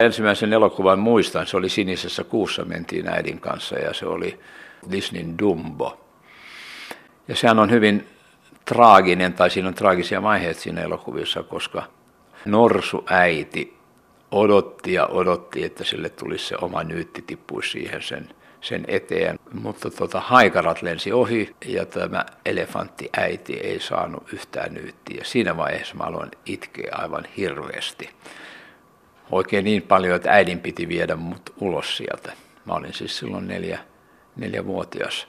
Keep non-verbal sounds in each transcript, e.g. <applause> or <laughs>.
Ensimmäisen elokuvan muistan, se oli Sinisessä kuussa, mentiin äidin kanssa ja se oli Disneyn Dumbo. Ja sehän on hyvin traaginen, tai siinä on traagisia vaiheita siinä elokuvissa, koska Norsu äiti odotti ja odotti, että sille tulisi se oma nyytti tippuisi siihen sen, sen eteen. Mutta tota, haikarat lensi ohi ja tämä elefantti äiti ei saanut yhtään nyyttiä. Siinä vaiheessa mä aloin itkeä aivan hirveästi. Oikein niin paljon, että äidin piti viedä mut ulos sieltä. Mä olin siis silloin neljä, neljävuotias.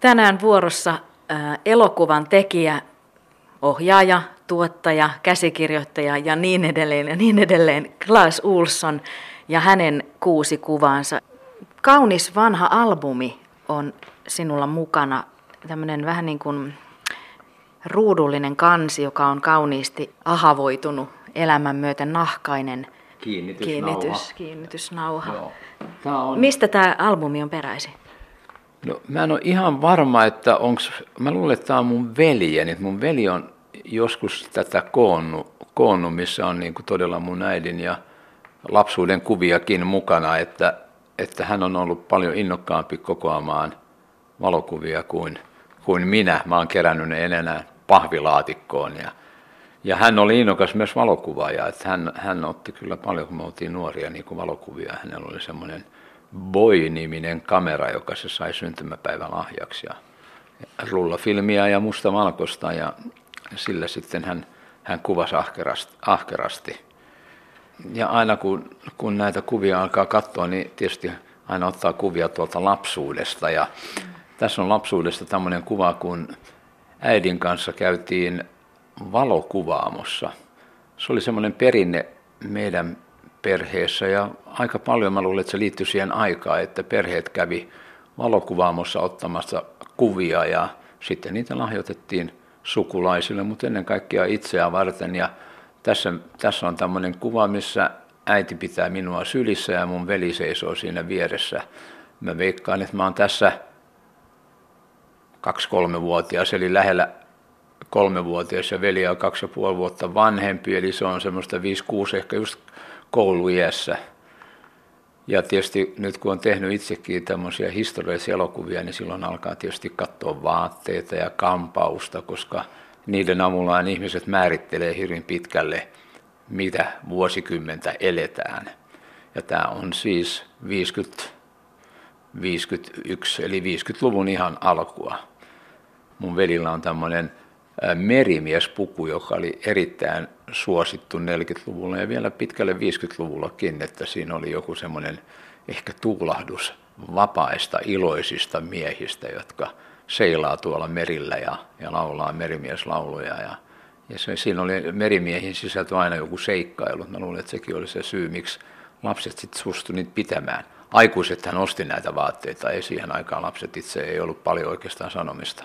Tänään vuorossa äh, elokuvan tekijä, ohjaaja, tuottaja, käsikirjoittaja ja niin edelleen ja niin edelleen, Klaas Ulsson ja hänen kuusi kuvaansa. Kaunis vanha albumi on sinulla mukana, tämmöinen vähän niin kuin ruudullinen kansi, joka on kauniisti ahavoitunut elämän myötä nahkainen kiinnitysnauha. Kiinnitys, kiinnitysnauha. Joo. Tää on... Mistä tämä albumi on peräisin? No, mä en ole ihan varma, että onko, mä luulen, että tämä on mun veljeni. Mun veli on joskus tätä koonnut, koonnut missä on niin todella mun äidin ja lapsuuden kuviakin mukana, että, että hän on ollut paljon innokkaampi kokoamaan valokuvia kuin, kuin minä. Mä oon kerännyt ne enää pahvilaatikkoon ja, ja hän oli innokas myös valokuvaaja, että hän, hän otti kyllä paljon, kun me oltiin nuoria, niin kuin valokuvia. Hänellä oli semmoinen Boy-niminen kamera, joka se sai syntymäpäivän lahjaksi. Ja rullafilmiä ja musta valkoista ja sillä sitten hän, hän kuvasi ahkerasti, ahkerasti. Ja aina kun, kun näitä kuvia alkaa katsoa, niin tietysti aina ottaa kuvia tuolta lapsuudesta. Ja tässä on lapsuudesta tämmöinen kuva, kun äidin kanssa käytiin valokuvaamossa. Se oli semmoinen perinne meidän perheessä ja aika paljon mä luulen, että se liittyi siihen aikaan, että perheet kävi valokuvaamossa ottamassa kuvia ja sitten niitä lahjoitettiin sukulaisille, mutta ennen kaikkea itseä varten. Ja tässä, tässä on tämmöinen kuva, missä äiti pitää minua sylissä ja mun veli seisoo siinä vieressä. Mä veikkaan, että mä oon tässä kaksi-kolme-vuotias, eli lähellä kolmevuotias ja veli on kaksi ja puoli vuotta vanhempi, eli se on semmoista 5-6 ehkä just kouluiässä. Ja tietysti nyt kun on tehnyt itsekin tämmöisiä historiallisia elokuvia, niin silloin alkaa tietysti katsoa vaatteita ja kampausta, koska niiden avullaan ihmiset määrittelee hyvin pitkälle, mitä vuosikymmentä eletään. Ja tämä on siis 50, 51, eli 50-luvun ihan alkua. Mun velillä on tämmöinen merimiespuku, joka oli erittäin suosittu 40-luvulla ja vielä pitkälle 50-luvullakin, että siinä oli joku semmoinen ehkä tuulahdus vapaista, iloisista miehistä, jotka seilaa tuolla merillä ja, ja laulaa merimieslauluja. Ja, ja se, siinä oli merimiehin sisältö aina joku seikkailu. Mä luulen, että sekin oli se syy, miksi lapset sitten suostu niitä pitämään. Aikuisethan osti näitä vaatteita, ei siihen aikaan lapset itse ei ollut paljon oikeastaan sanomista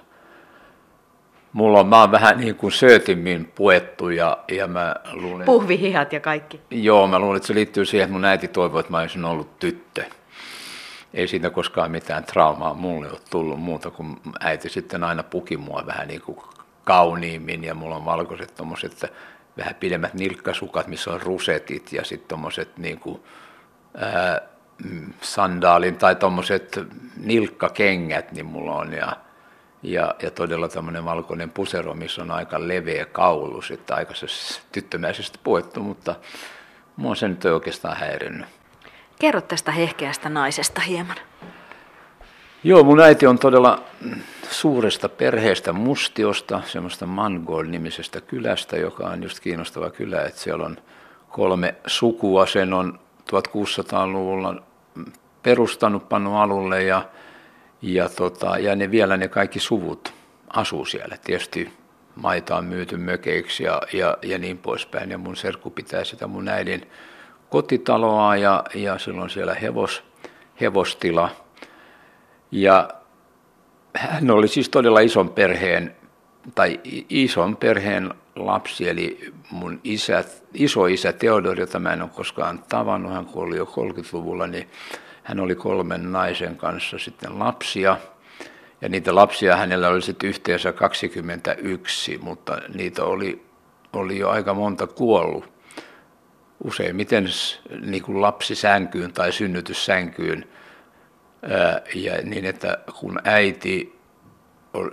mulla on, mä oon vähän niin kuin söötimmin puettu ja, ja mä luulen... Puhvihihat ja kaikki. Joo, mä luulen, että se liittyy siihen, että mun äiti toivoi, että mä olisin ollut tyttö. Ei siitä koskaan mitään traumaa mulle ole tullut muuta kuin äiti sitten aina puki mua vähän niin kuin kauniimmin ja mulla on valkoiset tommoset vähän pidemmät nilkkasukat, missä on rusetit ja sitten tommoset niin kuin, ää, mm, sandaalin tai tommoset nilkkakengät, niin mulla on ja ja, ja todella tämmöinen valkoinen pusero, missä on aika leveä kaulus, että aika se tyttömäisesti puettu, mutta mua se nyt ei oikeastaan häirinnyt. Kerro tästä hehkeästä naisesta hieman. Joo, mun äiti on todella suuresta perheestä Mustiosta, semmoista Mangol-nimisestä kylästä, joka on just kiinnostava kylä, että siellä on kolme sukua, sen on 1600-luvulla perustanut, pannut alulle ja ja, tota, ja ne vielä ne kaikki suvut asuu siellä. Tietysti maita on myyty mökeiksi ja, ja, ja niin poispäin. Ja mun serkku pitää sitä mun äidin kotitaloa ja, ja silloin siellä hevos, hevostila. Ja hän oli siis todella ison perheen, tai ison perheen lapsi, eli mun isä, iso isä Theodor, jota mä en ole koskaan tavannut, hän kuoli jo 30-luvulla, niin hän oli kolmen naisen kanssa sitten lapsia. Ja niitä lapsia hänellä oli sitten yhteensä 21, mutta niitä oli, oli jo aika monta kuollut. useimmiten niin kuin lapsisänkyyn tai synnytyssänkyyn. Ja niin, että kun äiti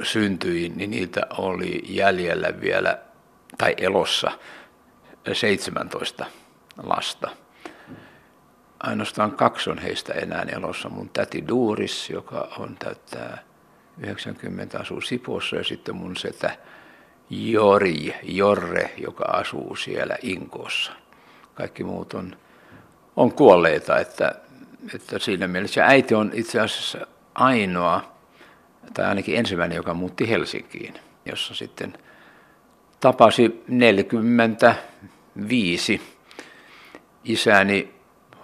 syntyi, niin niitä oli jäljellä vielä, tai elossa, 17 lasta. Ainoastaan kaksi on heistä enää elossa. Mun täti Duuris, joka on täyttää 90, asuu Sipossa, ja sitten mun setä Jori, Jorre, joka asuu siellä Inkossa. Kaikki muut on, on kuolleita, että, että siinä mielessä äiti on itse asiassa ainoa, tai ainakin ensimmäinen, joka muutti Helsinkiin, jossa sitten tapasi 45 isäni,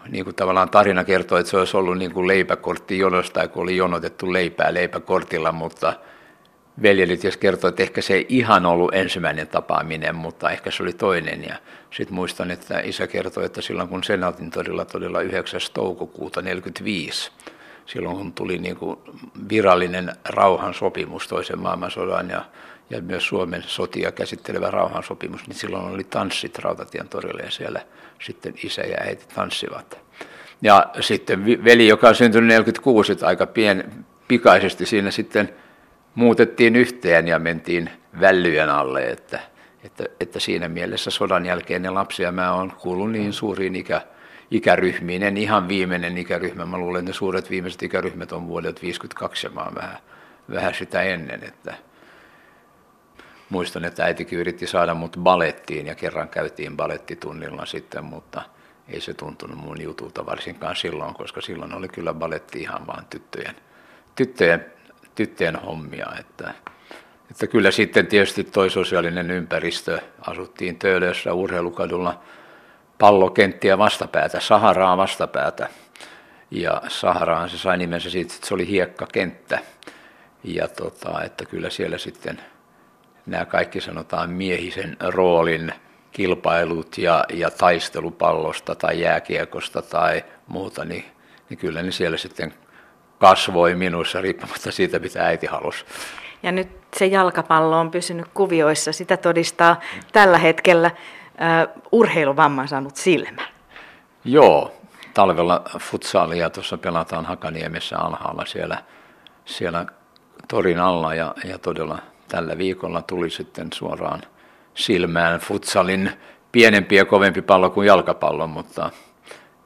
niin kuin tavallaan tarina kertoo, että se olisi ollut niin kuin leipäkortti jonosta, kun oli jonotettu leipää leipäkortilla, mutta veljelit jos kertoi, että ehkä se ei ihan ollut ensimmäinen tapaaminen, mutta ehkä se oli toinen. Ja sitten muistan, että isä kertoi, että silloin kun Senaatin todella todella 9. toukokuuta 1945, silloin kun tuli niin kuin virallinen rauhansopimus toisen maailmansodan ja, ja myös Suomen sotia käsittelevä rauhansopimus, niin silloin oli tanssit Rautatien torilla ja siellä sitten isä ja äiti tanssivat. Ja sitten veli, joka on syntynyt 46, aika pien, pikaisesti siinä sitten muutettiin yhteen ja mentiin vällyjen alle, että, että, että siinä mielessä sodan jälkeinen lapsi ja mä oon kuullut niin suuriin ikä, ikäryhmiin, en ihan viimeinen ikäryhmä, mä luulen, että ne suuret viimeiset ikäryhmät on vuodelta 52 ja mä oon vähän, vähän sitä ennen, että muistan, että äitikin yritti saada mut balettiin ja kerran käytiin balettitunnilla sitten, mutta ei se tuntunut mun jutulta varsinkaan silloin, koska silloin oli kyllä baletti ihan vaan tyttöjen, tyttöjen tyttöjen hommia. Että, että kyllä sitten tietysti toi sosiaalinen ympäristö, asuttiin Töölössä urheilukadulla pallokenttiä vastapäätä, Saharaa vastapäätä. Ja Saharaan se sai nimensä siitä, että se oli hiekkakenttä. Ja tota, että kyllä siellä sitten nämä kaikki sanotaan miehisen roolin kilpailut ja, ja taistelupallosta tai jääkiekosta tai muuta, niin, niin kyllä ne siellä sitten kasvoi minussa riippumatta siitä, mitä äiti halusi. Ja nyt se jalkapallo on pysynyt kuvioissa. Sitä todistaa tällä hetkellä uh, urheiluvamman saanut silmä. Joo, talvella futsaalia tuossa pelataan Hakaniemessä alhaalla siellä, siellä torin alla ja, ja todella tällä viikolla tuli sitten suoraan silmään futsalin pienempi ja kovempi pallo kuin jalkapallo, mutta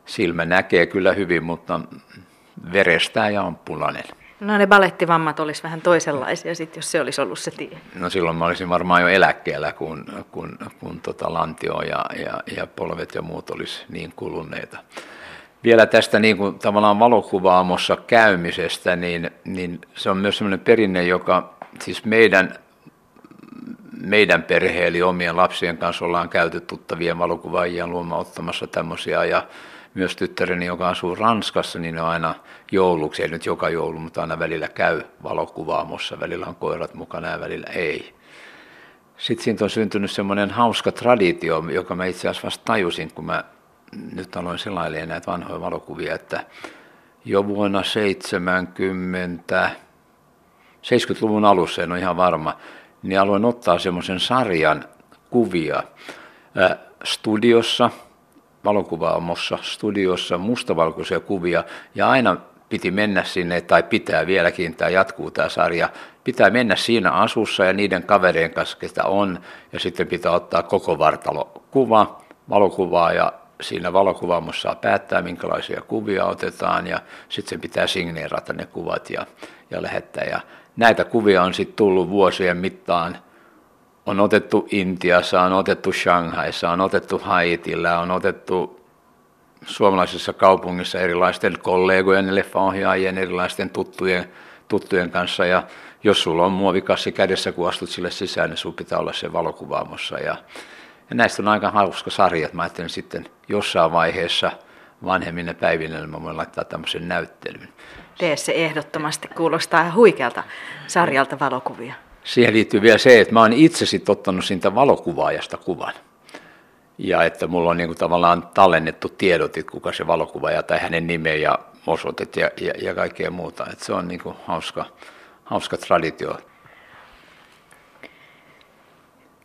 silmä näkee kyllä hyvin, mutta verestää ja on punainen. No ne balettivammat olisi vähän toisenlaisia sit, jos se olisi ollut se tie. No silloin mä olisin varmaan jo eläkkeellä, kun, kun, kun tota lantio ja, ja, ja polvet ja muut olisi niin kuluneita. Vielä tästä niin kuin tavallaan valokuvaamossa käymisestä, niin, niin se on myös sellainen perinne, joka siis meidän, meidän perhe eli omien lapsien kanssa ollaan käyty tuttavien valokuvaajia luoma ottamassa tämmöisiä ja myös tyttäreni, joka asuu Ranskassa, niin on aina jouluksi, ei nyt joka joulu, mutta aina välillä käy valokuvaamossa, välillä on koirat mukana ja välillä ei. Sitten siitä on syntynyt semmoinen hauska traditio, joka mä itse asiassa vasta tajusin, kun mä nyt aloin selailemaan näitä vanhoja valokuvia, että jo vuonna 70, 70-luvun alussa, en ole ihan varma, niin aloin ottaa semmoisen sarjan kuvia. Studiossa – valokuvaamossa studiossa mustavalkoisia kuvia. Ja aina piti mennä sinne, tai pitää vieläkin, tämä jatkuu tämä sarja, pitää mennä siinä asussa ja niiden kaverien kanssa, ketä on, ja sitten pitää ottaa koko vartalo kuva, valokuvaa, ja siinä valokuvaamossa saa päättää, minkälaisia kuvia otetaan, ja sitten pitää signeerata ne kuvat ja, ja lähettää. Ja näitä kuvia on sitten tullut vuosien mittaan on otettu Intiassa, on otettu Shanghaissa, on otettu Haitilla, on otettu suomalaisessa kaupungissa erilaisten kollegojen, leffaohjaajien, erilaisten tuttujen, tuttujen kanssa. Ja jos sulla on muovikassi kädessä, kun astut sille sisään, niin sulla pitää olla se valokuvaamossa. Ja, ja näistä on aika hauska sarja, että mä ajattelin sitten jossain vaiheessa vanhemminen päivinä, niin mä voin laittaa tämmöisen näyttelyn. Tee se ehdottomasti, kuulostaa huikealta sarjalta valokuvia siihen liittyy vielä se, että mä oon itse sitten ottanut siitä valokuvaajasta kuvan. Ja että mulla on niin kuin tavallaan tallennettu tiedot, että kuka se valokuvaaja tai hänen nimeä ja osoitet ja, ja, ja kaikkea muuta. Että se on niin kuin hauska, hauska traditio.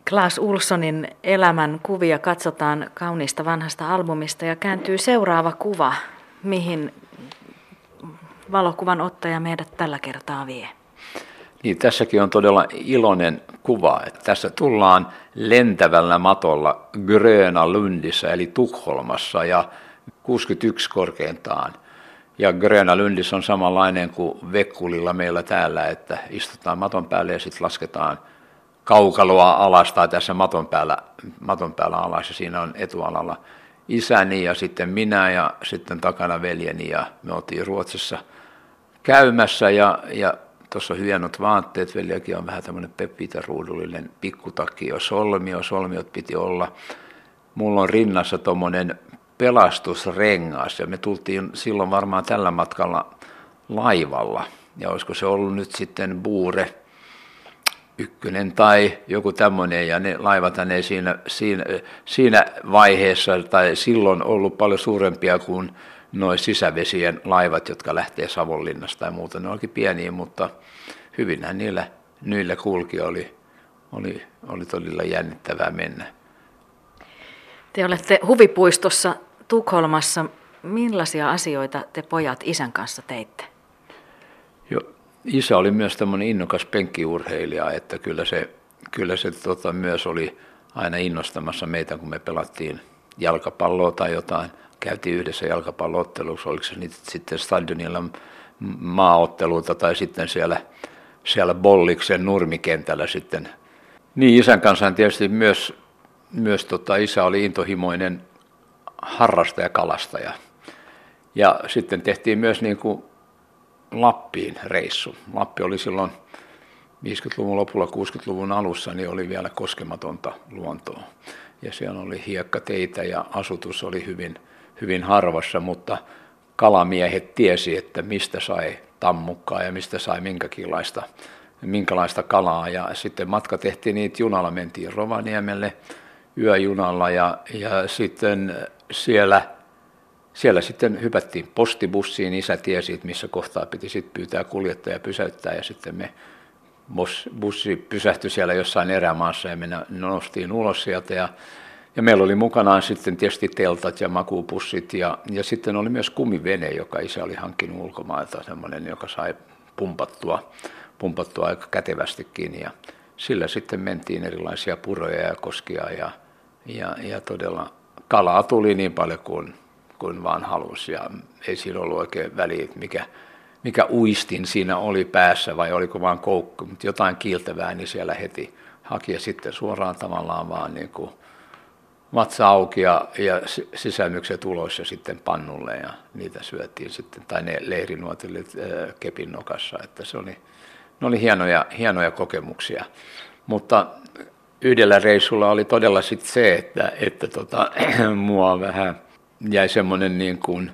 Klaas Ulssonin elämän kuvia katsotaan kauniista vanhasta albumista ja kääntyy seuraava kuva, mihin valokuvan ottaja meidät tällä kertaa vie. Niin, tässäkin on todella iloinen kuva. Että tässä tullaan lentävällä matolla Gröna Lundissa eli Tukholmassa ja 61 korkeintaan. Ja Gröna Lundissa on samanlainen kuin Vekkulilla meillä täällä, että istutaan maton päälle ja sitten lasketaan kaukaloa alas tai tässä maton päällä, maton päällä alas ja siinä on etualalla isäni ja sitten minä ja sitten takana veljeni ja me oltiin Ruotsissa käymässä ja, ja tuossa on hienot vaatteet, veljelläkin on vähän tämmöinen pepitaruudullinen pikkutakki ja solmio, solmiot piti olla. Mulla on rinnassa tuommoinen pelastusrengas ja me tultiin silloin varmaan tällä matkalla laivalla. Ja olisiko se ollut nyt sitten Buure ykkönen tai joku tämmöinen, ja ne laivat ei siinä, siinä, siinä vaiheessa tai silloin ollut paljon suurempia kuin noin sisävesien laivat, jotka lähtee Savonlinnasta tai muuta. Ne olikin pieniä, mutta hyvinhän niillä, niillä kulki, oli, oli, oli todella jännittävää mennä. Te olette huvipuistossa Tukholmassa. Millaisia asioita te pojat isän kanssa teitte? Jo, isä oli myös tämmöinen innokas penkkiurheilija, että kyllä se, kyllä se tota, myös oli aina innostamassa meitä, kun me pelattiin jalkapalloa tai jotain – käytiin yhdessä jalkapalloottelussa, oliko se niitä sitten stadionilla maaotteluita tai sitten siellä, siellä Bolliksen nurmikentällä sitten. Niin isän kanssa tietysti myös, myös tota, isä oli intohimoinen harrastaja, kalastaja. Ja sitten tehtiin myös niin kuin Lappiin reissu. Lappi oli silloin 50-luvun lopulla, 60-luvun alussa, niin oli vielä koskematonta luontoa. Ja siellä oli hiekkateitä ja asutus oli hyvin, hyvin harvassa, mutta kalamiehet tiesi, että mistä sai tammukkaa ja mistä sai minkäkinlaista, minkälaista kalaa. Ja sitten matka tehtiin niitä junalla, mentiin Rovaniemelle yöjunalla ja, ja sitten siellä, siellä sitten hypättiin postibussiin. Isä tiesi, että missä kohtaa piti sitten pyytää kuljettaja pysäyttää ja sitten me bussi pysähtyi siellä jossain erämaassa ja me nosttiin ulos sieltä ja ja meillä oli mukanaan sitten tietysti teltat ja makupussit ja, ja sitten oli myös kumivene, joka isä oli hankkinut ulkomailta, semmoinen, joka sai pumpattua, pumpattua aika kätevästikin ja sillä sitten mentiin erilaisia puroja ja koskia ja, ja, ja todella kalaa tuli niin paljon kuin, kuin vaan halusi. Ja ei siinä ollut oikein väliä, mikä, mikä uistin siinä oli päässä vai oliko vaan koukku, mutta jotain kiiltävää niin siellä heti haki ja sitten suoraan tavallaan vaan niin kuin vatsa auki ja, ja sisälmykset ulos ja sitten pannulle ja niitä syötiin sitten, tai ne leirinuotilit äh, kepin nokassa, että se oli, ne oli hienoja, hienoja kokemuksia. Mutta yhdellä reissulla oli todella sitten se, että, että tota, <clears throat> mua vähän jäi semmoinen niin kuin,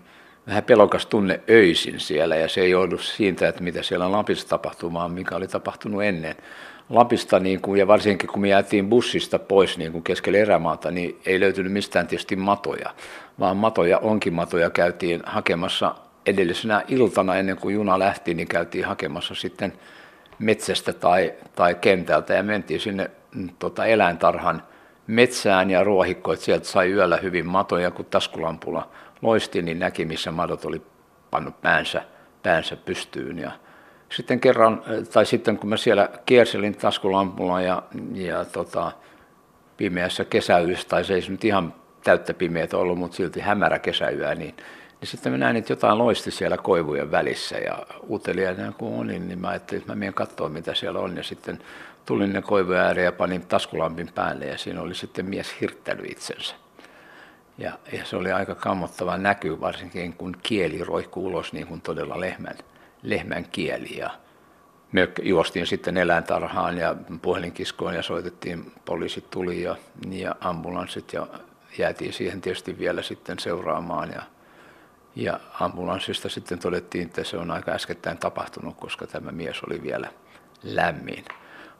vähän pelokas tunne öisin siellä, ja se ei joudu siitä, että mitä siellä Lapissa tapahtuu, vaan mikä oli tapahtunut ennen. Lapista niin kuin, ja varsinkin kun me jäätiin bussista pois niin kuin keskelle erämaata, niin ei löytynyt mistään tietysti matoja, vaan matoja, onkin matoja käytiin hakemassa edellisenä iltana ennen kuin juna lähti, niin käytiin hakemassa sitten metsästä tai, tai kentältä ja mentiin sinne mm, tota, eläintarhan metsään ja ruohikko, että sieltä sai yöllä hyvin matoja, kun taskulampulla loisti, niin näki, missä madot oli pannut päänsä, päänsä pystyyn ja sitten kerran, tai sitten kun mä siellä kierselin taskulampulla ja, ja tota, pimeässä kesäyössä, tai se ei nyt ihan täyttä pimeätä ollut, mutta silti hämärä kesäyö, niin, niin sitten mä näin, että jotain loisti siellä koivujen välissä ja uteliaana kun olin, niin mä ajattelin, että mä menen katsoa mitä siellä on ja sitten tulin ne koivujen ääreen ja panin taskulampin päälle ja siinä oli sitten mies hirttänyt itsensä. Ja, ja se oli aika kammottava näky, varsinkin kun kieli roikkuu ulos niin kuin todella lehmän lehmän kieli ja me juostiin sitten eläintarhaan ja puhelinkiskoon ja soitettiin, poliisit tuli ja, ja ambulanssit ja jäätiin siihen tietysti vielä sitten seuraamaan ja, ja ambulanssista sitten todettiin, että se on aika äskettäin tapahtunut, koska tämä mies oli vielä lämmin.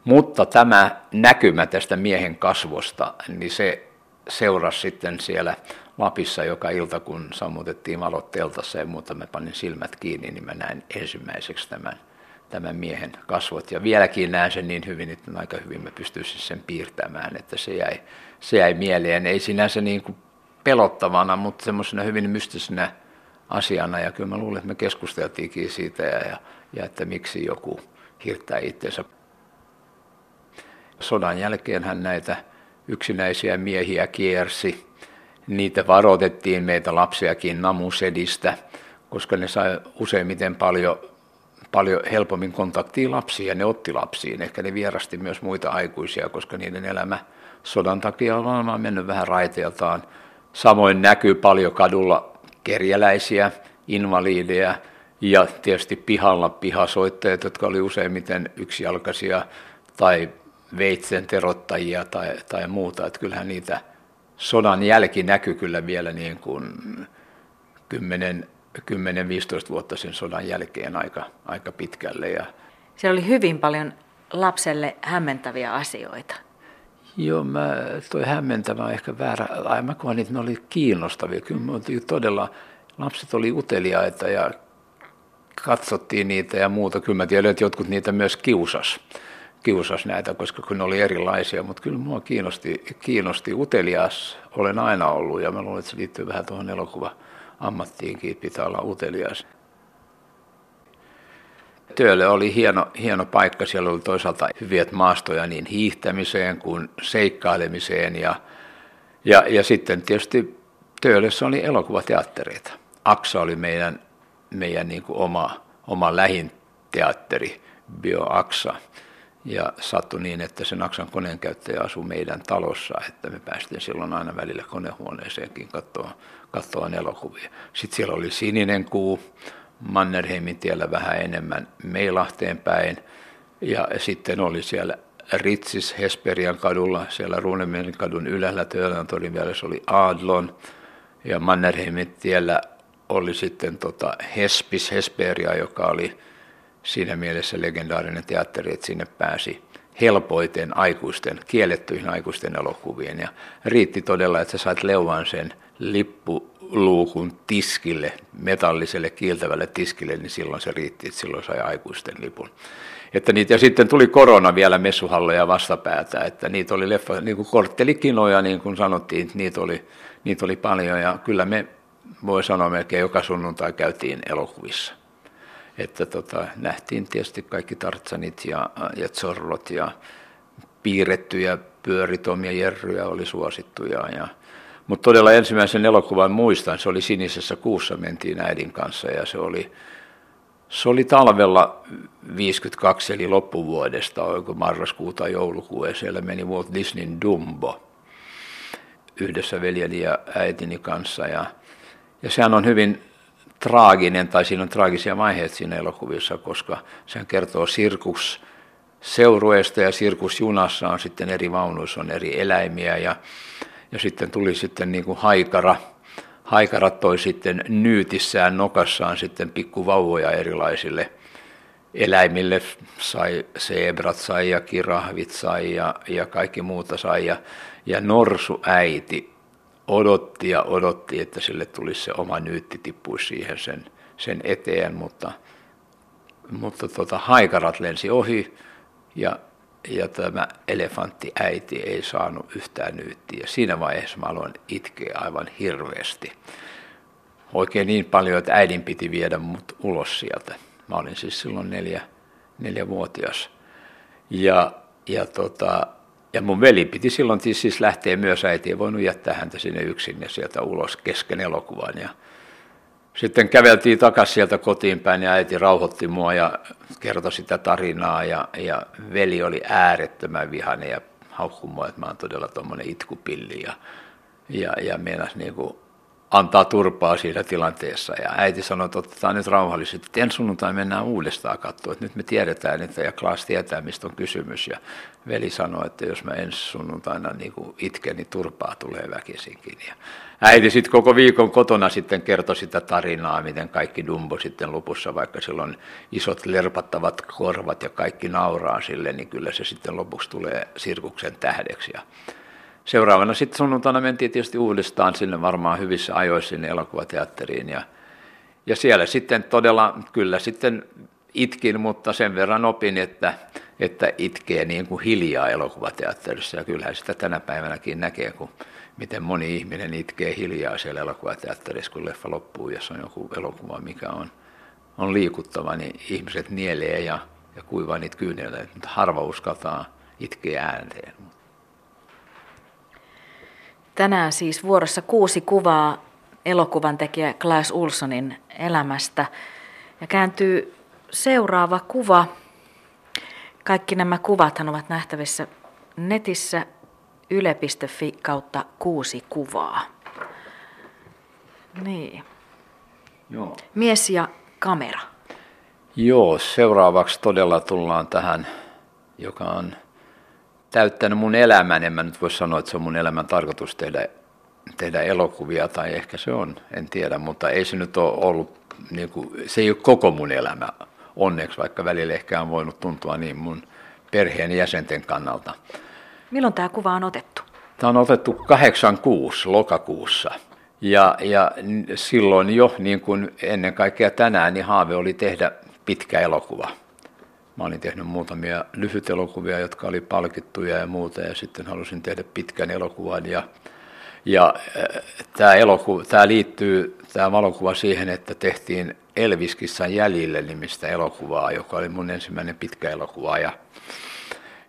Mutta tämä näkymä tästä miehen kasvosta, niin se seurasi sitten siellä Lapissa joka ilta, kun sammutettiin valot teltassa ja muuta, mä panin silmät kiinni, niin mä näin ensimmäiseksi tämän, tämän miehen kasvot. Ja vieläkin näen sen niin hyvin, että aika hyvin mä pystyisin sen piirtämään, että se jäi, se jäi mieleen. Ei sinänsä niin kuin pelottavana, mutta semmoisena hyvin mystisenä asiana. Ja kyllä mä luulen, että me keskusteltiinkin siitä ja, ja, ja että miksi joku hirttää itsensä. Sodan jälkeen hän näitä yksinäisiä miehiä kiersi. Niitä varoitettiin meitä lapsiakin namusedistä, koska ne sai useimmiten paljon, paljon helpommin kontaktia lapsiin ja ne otti lapsiin. Ehkä ne vierasti myös muita aikuisia, koska niiden elämä sodan takia on varmaan mennyt vähän raiteeltaan. Samoin näkyy paljon kadulla kerjäläisiä, invaliideja ja tietysti pihalla pihasoittajat, jotka oli useimmiten yksijalkaisia tai veitsen terottajia tai, tai muuta. Että kyllähän niitä sodan jälki näkyy kyllä vielä niin kuin 10-15 vuotta sen sodan jälkeen aika, aika pitkälle. Ja Siellä oli hyvin paljon lapselle hämmentäviä asioita. Joo, mä, toi hämmentävä on ehkä väärä, ai mä koen, että ne oli kiinnostavia. Kyllä me todella, lapset oli uteliaita ja katsottiin niitä ja muuta. Kyllä mä tiedän, että jotkut niitä myös kiusas kiusasi näitä, koska kun ne oli erilaisia, mutta kyllä mua kiinnosti, kiinnosti utelias, olen aina ollut ja mä luulen, että se liittyy vähän tuohon elokuva-ammattiinkin, pitää olla utelias. Työlle oli hieno, hieno paikka, siellä oli toisaalta hyviä maastoja niin hiihtämiseen kuin seikkailemiseen ja, ja, ja sitten tietysti Töölössä oli elokuvateattereita. Aksa oli meidän, meidän niin kuin oma, oma lähin teatteri, Bio Aksa. Ja sattui niin, että se Naksan koneenkäyttäjä asui meidän talossa, että me päästiin silloin aina välillä konehuoneeseenkin katsoa, katsoa elokuvia. Sitten siellä oli Sininen kuu, Mannerheimin tiellä vähän enemmän Meilahteen päin. Ja sitten oli siellä Ritsis Hesperian kadulla, siellä Ruunemierin kadun ylällä Tööläntorin vieressä oli Adlon. Ja Mannerheimin tiellä oli sitten tota Hespis Hesperia, joka oli siinä mielessä legendaarinen teatteri, että sinne pääsi helpoiten aikuisten, kiellettyihin aikuisten elokuviin. Ja riitti todella, että sä sait leuvan sen lippuluukun tiskille, metalliselle kiiltävälle tiskille, niin silloin se riitti, että silloin sai aikuisten lipun. Että niitä, ja sitten tuli korona vielä messuhalleja vastapäätä, että niitä oli leffa, niin kuin korttelikinoja, niin kuin sanottiin, niitä oli, niitä oli paljon, ja kyllä me, voi sanoa melkein joka sunnuntai käytiin elokuvissa että tota, nähtiin tietysti kaikki tartsanit ja, ja zorlot ja piirrettyjä pyöritomia jerryjä oli suosittuja. Ja, mutta todella ensimmäisen elokuvan muistan, se oli Sinisessä kuussa, mentiin äidin kanssa ja se oli, se oli talvella 52 eli loppuvuodesta, oliko marraskuu tai joulukuu, ja siellä meni Walt Disneyn Dumbo yhdessä veljeni ja äitini kanssa. Ja, ja sehän on hyvin traaginen, tai siinä on traagisia vaiheita siinä elokuvissa, koska se kertoo sirkus seurueesta ja sirkusjunassa on sitten eri vaunuissa on eri eläimiä ja, ja sitten tuli sitten niin kuin haikara, haikarat toi sitten nyytissään nokassaan sitten pikkuvauvoja erilaisille eläimille, sai zebrat sai ja kirahvit sai ja, ja kaikki muuta sai. Ja, ja norsu äiti odotti ja odotti, että sille tulisi se oma nyytti tippuisi siihen sen, sen eteen, mutta, mutta tota, haikarat lensi ohi ja, ja tämä elefantti äiti ei saanut yhtään nyyttiä. Siinä vaiheessa mä aloin itkeä aivan hirveästi. Oikein niin paljon, että äidin piti viedä mut ulos sieltä. Mä olin siis silloin neljä, neljävuotias. Ja, ja tota, ja mun veli piti silloin siis lähteä myös, äiti ei voinut jättää häntä sinne yksin ja sieltä ulos kesken elokuvan. Ja sitten käveltiin takaisin sieltä kotiin päin ja äiti rauhoitti mua ja kertoi sitä tarinaa ja, ja veli oli äärettömän vihane ja haukkui mua, että mä oon todella tuommoinen itkupilli ja, ja, ja meinas niin kuin antaa turpaa siinä tilanteessa. Ja äiti sanoi, että otetaan nyt rauhallisesti, että ensi sunnuntai mennään uudestaan katsoa, että nyt me tiedetään, että ja Klaas tietää, mistä on kysymys. Ja veli sanoi, että jos mä ensi sunnuntaina niin itken, niin turpaa tulee väkisinkin. Ja äiti sitten koko viikon kotona sitten kertoi sitä tarinaa, miten kaikki Dumbo sitten lopussa, vaikka silloin isot lerpattavat korvat ja kaikki nauraa sille, niin kyllä se sitten lopuksi tulee sirkuksen tähdeksi. Ja seuraavana sitten sunnuntaina mentiin tietysti uudestaan sinne varmaan hyvissä ajoissa sinne elokuvateatteriin ja, ja siellä sitten todella kyllä sitten itkin, mutta sen verran opin, että, että itkee niin kuin hiljaa elokuvateatterissa. Ja kyllähän sitä tänä päivänäkin näkee, kun miten moni ihminen itkee hiljaa siellä elokuvateatterissa, kun leffa loppuu, jos on joku elokuva, mikä on, on liikuttava, niin ihmiset nielee ja, ja kuivaa niitä kyyneleitä, mutta harva uskaltaa itkeä ääneen. Tänään siis vuorossa kuusi kuvaa elokuvan tekijä Klaas Ulssonin elämästä. Ja kääntyy seuraava kuva. Kaikki nämä kuvathan ovat nähtävissä netissä yle.fi kautta kuusi kuvaa. Niin. Joo. Mies ja kamera. Joo, seuraavaksi todella tullaan tähän, joka on täyttänyt mun elämän. En mä nyt voi sanoa, että se on mun elämän tarkoitus tehdä, tehdä elokuvia, tai ehkä se on, en tiedä, mutta ei se nyt ole ollut, niin kuin, se ei ole koko mun elämä onneksi, vaikka välillä ehkä on voinut tuntua niin mun perheen jäsenten kannalta. Milloin tämä kuva on otettu? Tämä on otettu 86 lokakuussa. Ja, ja silloin jo, niin kuin ennen kaikkea tänään, niin haave oli tehdä pitkä elokuva. Mä olin tehnyt muutamia lyhytelokuvia, jotka oli palkittuja ja muuta, ja sitten halusin tehdä pitkän elokuvan. Ja, ja äh, tämä, elokuva, tämä liittyy, tämä valokuva siihen, että tehtiin Elviskissan jäljille nimistä elokuvaa, joka oli mun ensimmäinen pitkä elokuva, ja,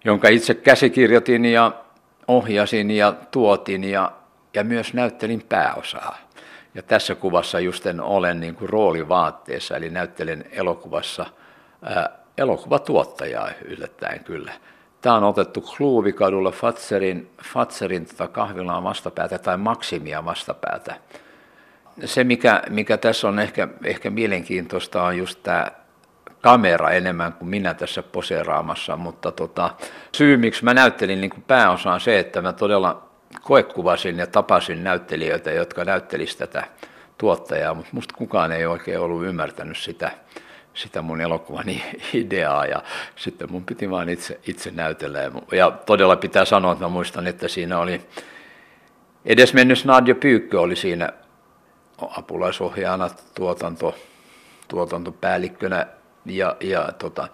jonka itse käsikirjoitin ja ohjasin ja tuotin ja, ja myös näyttelin pääosaa. Ja tässä kuvassa justen olen niin kuin roolivaatteessa, eli näyttelen elokuvassa ää, elokuvatuottajaa yllättäen kyllä. Tämä on otettu Kluuvikadulla Fatserin, Fatserin tota kahvilaan vastapäätä tai Maksimia vastapäätä. Se, mikä, mikä tässä on ehkä, ehkä mielenkiintoista, on just tämä kamera enemmän kuin minä tässä poseeraamassa, mutta tota, syy, miksi mä näyttelin niin kuin pääosa on se, että mä todella koekuvasin ja tapasin näyttelijöitä, jotka näyttelisivät tätä tuottajaa, mutta musta kukaan ei oikein ollut ymmärtänyt sitä, sitä mun elokuvani ideaa ja sitten mun piti vaan itse, itse näytellä. Ja todella pitää sanoa, että mä muistan, että siinä oli edesmennyt Nadja Pyykkö oli siinä apulaisohjaajana tuotanto, tuotantopäällikkönä ja, ja tota,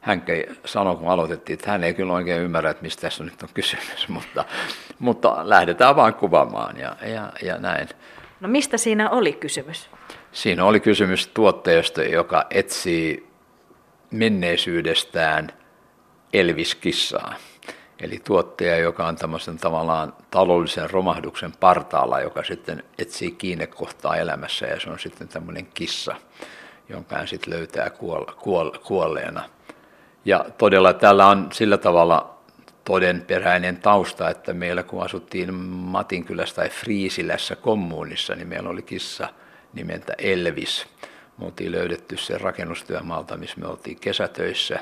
hän sanoi, kun aloitettiin, että hän ei kyllä oikein ymmärrä, että mistä tässä nyt on kysymys, <laughs> mutta, mutta lähdetään vaan kuvaamaan ja, ja, ja näin. No mistä siinä oli kysymys? Siinä oli kysymys tuotteesta, joka etsii menneisyydestään Elviskissaa. Eli tuottaja, joka on tämmöisen tavallaan taloudellisen romahduksen partaalla, joka sitten etsii kiinnekohtaa elämässä ja se on sitten tämmöinen kissa, jonka hän sitten löytää kuoll, kuoll, kuolleena. Ja todella tällä on sillä tavalla todenperäinen tausta, että meillä kun asuttiin Matinkylässä tai Friisilässä kommunissa, niin meillä oli kissa nimeltä Elvis. Me oltiin löydetty se rakennustyömaalta, missä me oltiin kesätöissä.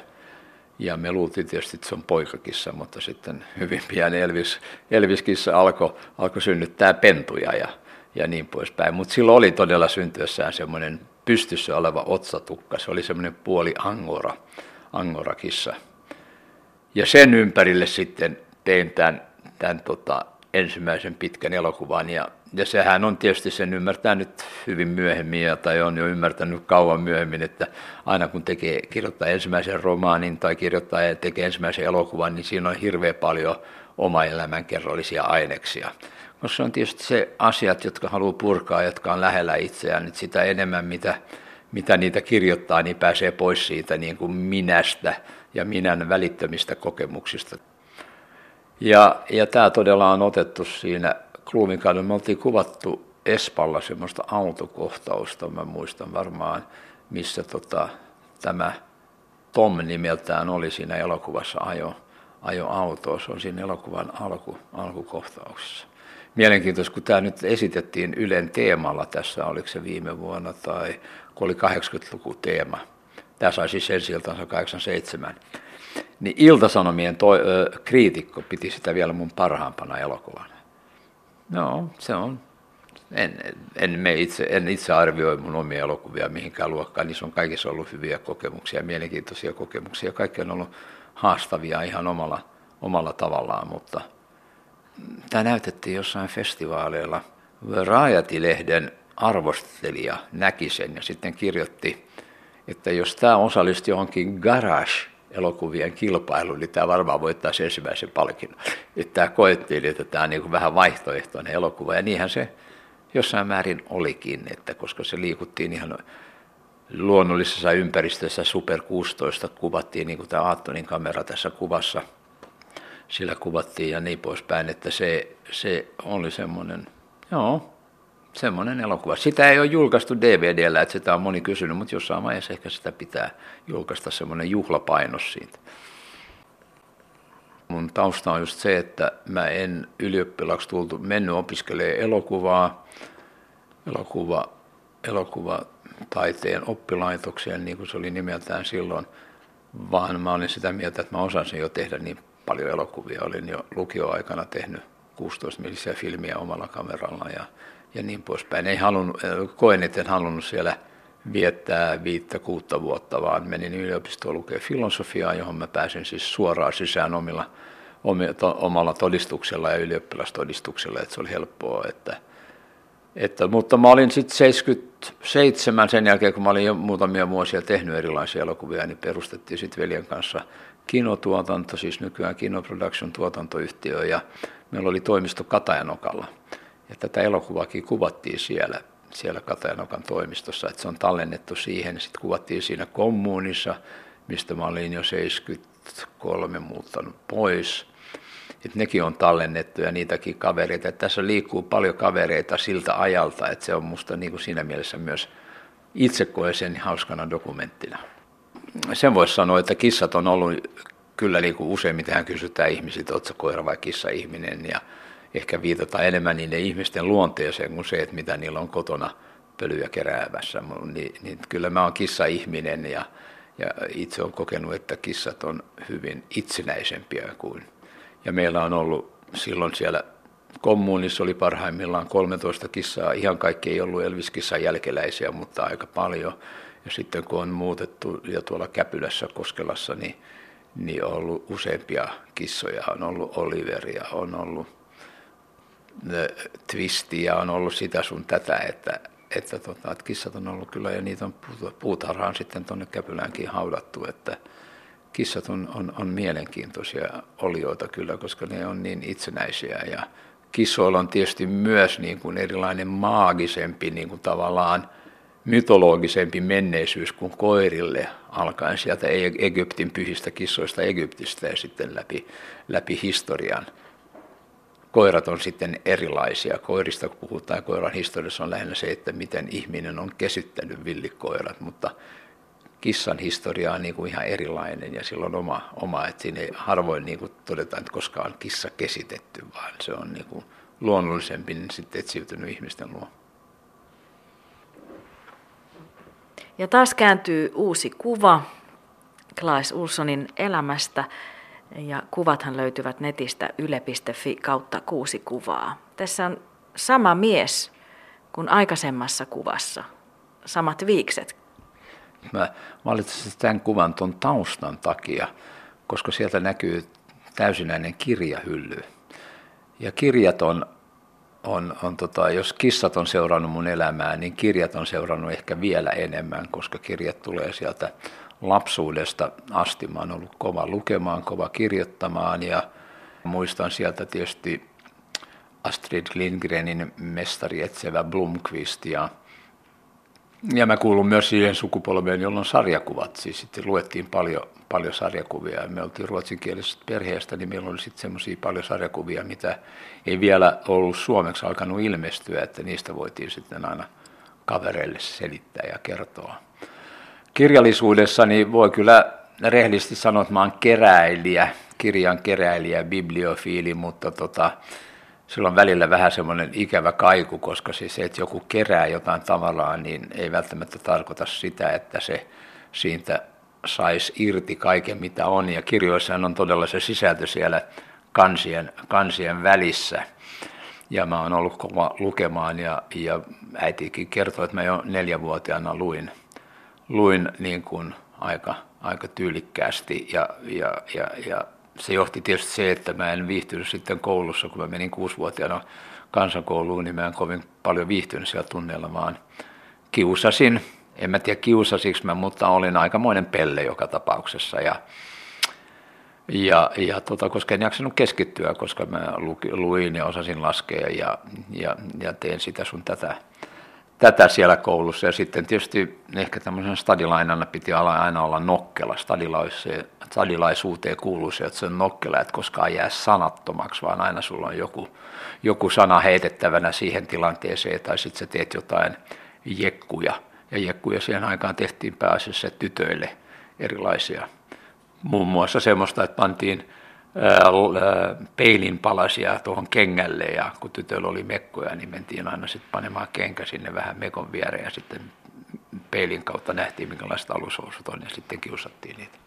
Ja me luultiin tietysti, että se on poikakissa, mutta sitten hyvin pian Elvis, Elviskissa alkoi alko synnyttää pentuja ja, ja niin poispäin. Mutta silloin oli todella syntyessään semmoinen pystyssä oleva otsatukka. Se oli semmoinen puoli angora, angorakissa. Ja sen ympärille sitten tein tämän, tämän tota, ensimmäisen pitkän elokuvan. Ja, ja sehän on tietysti sen ymmärtää nyt hyvin myöhemmin, ja, tai on jo ymmärtänyt kauan myöhemmin, että aina kun tekee, kirjoittaa ensimmäisen romaanin tai kirjoittaa ja tekee ensimmäisen elokuvan, niin siinä on hirveän paljon oma elämänkerrallisia aineksia. Koska se on tietysti se asiat, jotka haluaa purkaa, jotka on lähellä itseään, että sitä enemmän mitä, mitä niitä kirjoittaa, niin pääsee pois siitä niin kuin minästä ja minän välittömistä kokemuksista. Ja, ja tämä todella on otettu siinä Kluuminkadun. Me oltiin kuvattu Espalla semmoista autokohtausta, mä muistan varmaan, missä tota, tämä Tom nimeltään oli siinä elokuvassa ajo, ajo autoa. Se on siinä elokuvan alku, alkukohtauksessa. Mielenkiintoista, kun tämä nyt esitettiin Ylen teemalla tässä, oliko se viime vuonna tai kun oli 80-luku teema. Tämä sai siis ensi 87 niin Iltasanomien toi, ö, kriitikko piti sitä vielä mun parhaampana elokuvana. No, se on. En, en, me itse, en itse arvioi mun omia elokuvia mihinkään luokkaan. Niissä on kaikissa ollut hyviä kokemuksia, mielenkiintoisia kokemuksia. Kaikki on ollut haastavia ihan omalla, omalla tavallaan, mutta tämä näytettiin jossain festivaaleilla. Variety-lehden arvostelija näki sen ja sitten kirjoitti että jos tämä osallistui johonkin Garage-elokuvien kilpailuun, niin tämä varmaan voittaisi ensimmäisen palkinnon. Että tämä koettiin, että tämä on niin vähän vaihtoehtoinen elokuva, ja niinhän se jossain määrin olikin, että koska se liikuttiin ihan luonnollisessa ympäristössä Super 16 kuvattiin, niin kuin tämä Aattonin kamera tässä kuvassa, sillä kuvattiin ja niin poispäin, että se, se oli semmoinen, joo, semmoinen elokuva. Sitä ei ole julkaistu DVDllä, että sitä on moni kysynyt, mutta jossain vaiheessa ehkä sitä pitää julkaista semmoinen juhlapainos siitä. Mun tausta on just se, että mä en ylioppilaksi tultu mennyt opiskelemaan elokuvaa, elokuva, elokuva taiteen oppilaitokseen, niin kuin se oli nimeltään silloin, vaan mä olin sitä mieltä, että mä osasin jo tehdä niin paljon elokuvia. Olin jo lukioaikana tehnyt 16 millisiä filmiä omalla kameralla ja, ja niin poispäin. Ei halunnut, koen, että en halunnut siellä viettää viittä kuutta vuotta, vaan menin yliopistoon lukemaan filosofiaa, johon mä pääsin siis suoraan sisään omilla, omalla todistuksella ja ylioppilastodistuksella, että se oli helppoa, että – että, mutta mä olin sitten 77 sen jälkeen, kun mä olin jo muutamia vuosia tehnyt erilaisia elokuvia, niin perustettiin sitten veljen kanssa kinotuotanto, siis nykyään Kinoproduction tuotantoyhtiö, ja meillä oli toimisto Katajanokalla. Ja tätä elokuvaakin kuvattiin siellä, siellä Katajanokan toimistossa, että se on tallennettu siihen. Sitten kuvattiin siinä kommunissa, mistä mä olin jo 73 muuttanut pois että nekin on tallennettu ja niitäkin kavereita. Että tässä liikkuu paljon kavereita siltä ajalta, että se on musta niin kuin siinä mielessä myös itse koen sen hauskana dokumenttina. Sen voisi sanoa, että kissat on ollut kyllä niin kuin useimmiten kysytään ihmisiltä, oletko koira vai kissa-ihminen ja ehkä viitata enemmän niiden ihmisten luonteeseen kuin se, että mitä niillä on kotona pölyä keräävässä. Niin, niin kyllä mä oon kissa-ihminen ja, ja itse olen kokenut, että kissat on hyvin itsenäisempiä kuin ja meillä on ollut silloin siellä kommunissa oli parhaimmillaan 13 kissaa. Ihan kaikki ei ollut Elvis-kissan jälkeläisiä, mutta aika paljon. Ja sitten kun on muutettu ja tuolla Käpylässä, Koskelassa, niin, niin on ollut useampia kissoja. On ollut Oliveria, on ollut Twistiä, on ollut sitä sun tätä, että, että, tota, että kissat on ollut kyllä ja niitä on puutarhaan sitten tuonne Käpyläänkin haudattu, että, kissat on, on, on mielenkiintoisia olioita kyllä, koska ne on niin itsenäisiä ja kissoilla on tietysti myös niin kuin erilainen maagisempi niin kuin tavallaan mytologisempi menneisyys kuin koirille alkaen sieltä Egyptin pyhistä kissoista Egyptistä ja sitten läpi, läpi historian. Koirat on sitten erilaisia. Koirista kun puhutaan, koiran historiassa on lähinnä se, että miten ihminen on kesyttänyt villikoirat, mutta kissan historia on niin kuin ihan erilainen ja sillä on oma, oma että siinä ei harvoin niin kuin todetaan, että koska on kissa kesitetty, vaan se on niin kuin luonnollisempi niin sitten etsiytynyt ihmisten luo. Ja taas kääntyy uusi kuva Klaas Ulssonin elämästä ja kuvathan löytyvät netistä yle.fi kautta kuusi kuvaa. Tässä on sama mies kuin aikaisemmassa kuvassa, samat viikset Mä valitsin tämän kuvan tuon taustan takia, koska sieltä näkyy täysinäinen kirjahylly. Ja kirjat on, on, on tota, jos kissat on seurannut mun elämää, niin kirjat on seurannut ehkä vielä enemmän, koska kirjat tulee sieltä lapsuudesta asti. Mä oon ollut kova lukemaan, kova kirjoittamaan ja muistan sieltä tietysti Astrid Lindgrenin mestari etsevä Blomqvist ja ja mä kuulun myös siihen sukupolveen, jolloin sarjakuvat, siis sitten luettiin paljon, paljon sarjakuvia. Me oltiin ruotsinkielisestä perheestä, niin meillä oli sitten semmoisia paljon sarjakuvia, mitä ei vielä ollut suomeksi alkanut ilmestyä, että niistä voitiin sitten aina kavereille selittää ja kertoa. Kirjallisuudessa niin voi kyllä rehellisesti sanoa, että mä oon keräilijä, kirjan keräilijä, bibliofiili, mutta tota, sillä on välillä vähän semmoinen ikävä kaiku, koska siis se, että joku kerää jotain tavallaan, niin ei välttämättä tarkoita sitä, että se siitä saisi irti kaiken, mitä on. Ja kirjoissahan on todella se sisältö siellä kansien, kansien välissä. Ja mä oon ollut kova lukemaan ja, ja äitikin kertoi, että mä jo neljävuotiaana luin, luin niin kuin aika, aika tyylikkäästi ja, ja, ja, ja se johti tietysti se, että mä en viihtynyt sitten koulussa, kun mä menin kuusivuotiaana kansankouluun, niin mä en kovin paljon viihtynyt siellä tunneilla, vaan kiusasin en mä tiedä kiusasiksi mä, mutta olin aikamoinen pelle joka tapauksessa. Ja, ja, ja tota, koska en jaksanut keskittyä, koska mä luin ja osasin laskea ja, ja, ja teen sitä sun tätä, tätä siellä koulussa. Ja sitten tietysti ehkä tämmöisen stadilainana piti aina olla nokkela. Stadilaisuuteen kuuluu se, että se on nokkela, että koskaan jää sanattomaksi, vaan aina sulla on joku, joku sana heitettävänä siihen tilanteeseen, tai sitten sä teet jotain jekkuja. Ja jekkuja siihen aikaan tehtiin pääasiassa tytöille erilaisia. Muun muassa semmoista, että pantiin peilin palasia tuohon kengälle ja kun tytöllä oli mekkoja, niin mentiin aina sitten panemaan kenkä sinne vähän mekon viereen ja sitten peilin kautta nähtiin, minkälaiset alushousut on ja sitten kiusattiin niitä.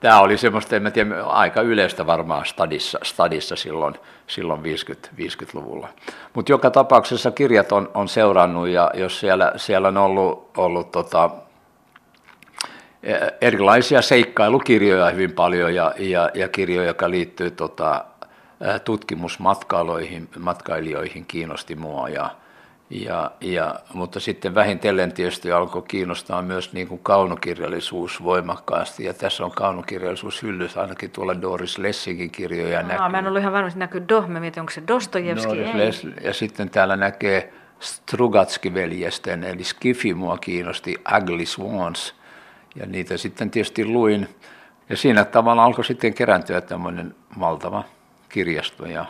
Tämä oli semmoista, en mä tiedä, aika yleistä varmaan stadissa, stadissa silloin, silloin 50, 50-luvulla. Mutta joka tapauksessa kirjat on, on seurannut ja jos siellä, siellä on ollut, ollut tota, erilaisia seikkailukirjoja hyvin paljon ja, ja, ja kirjoja, jotka liittyy tota, tutkimusmatkailijoihin matkailijoihin kiinnosti mua. Ja, ja, ja, mutta sitten vähintellen tietysti alkoi kiinnostaa myös niin kuin kaunokirjallisuus voimakkaasti. Ja tässä on kaunokirjallisuus hyllys, ainakin tuolla Doris Lessingin kirjoja Aa, näkyy. Mä en ollut ihan varma, että näkyy Do, mä mietin, onko se Dostojevski? Doris Les, ja sitten täällä näkee Strugatski-veljesten, eli Skifi mua kiinnosti, Ugly Swans – ja niitä sitten tietysti luin. Ja siinä tavalla alkoi sitten kerääntyä tämmöinen valtava kirjasto ja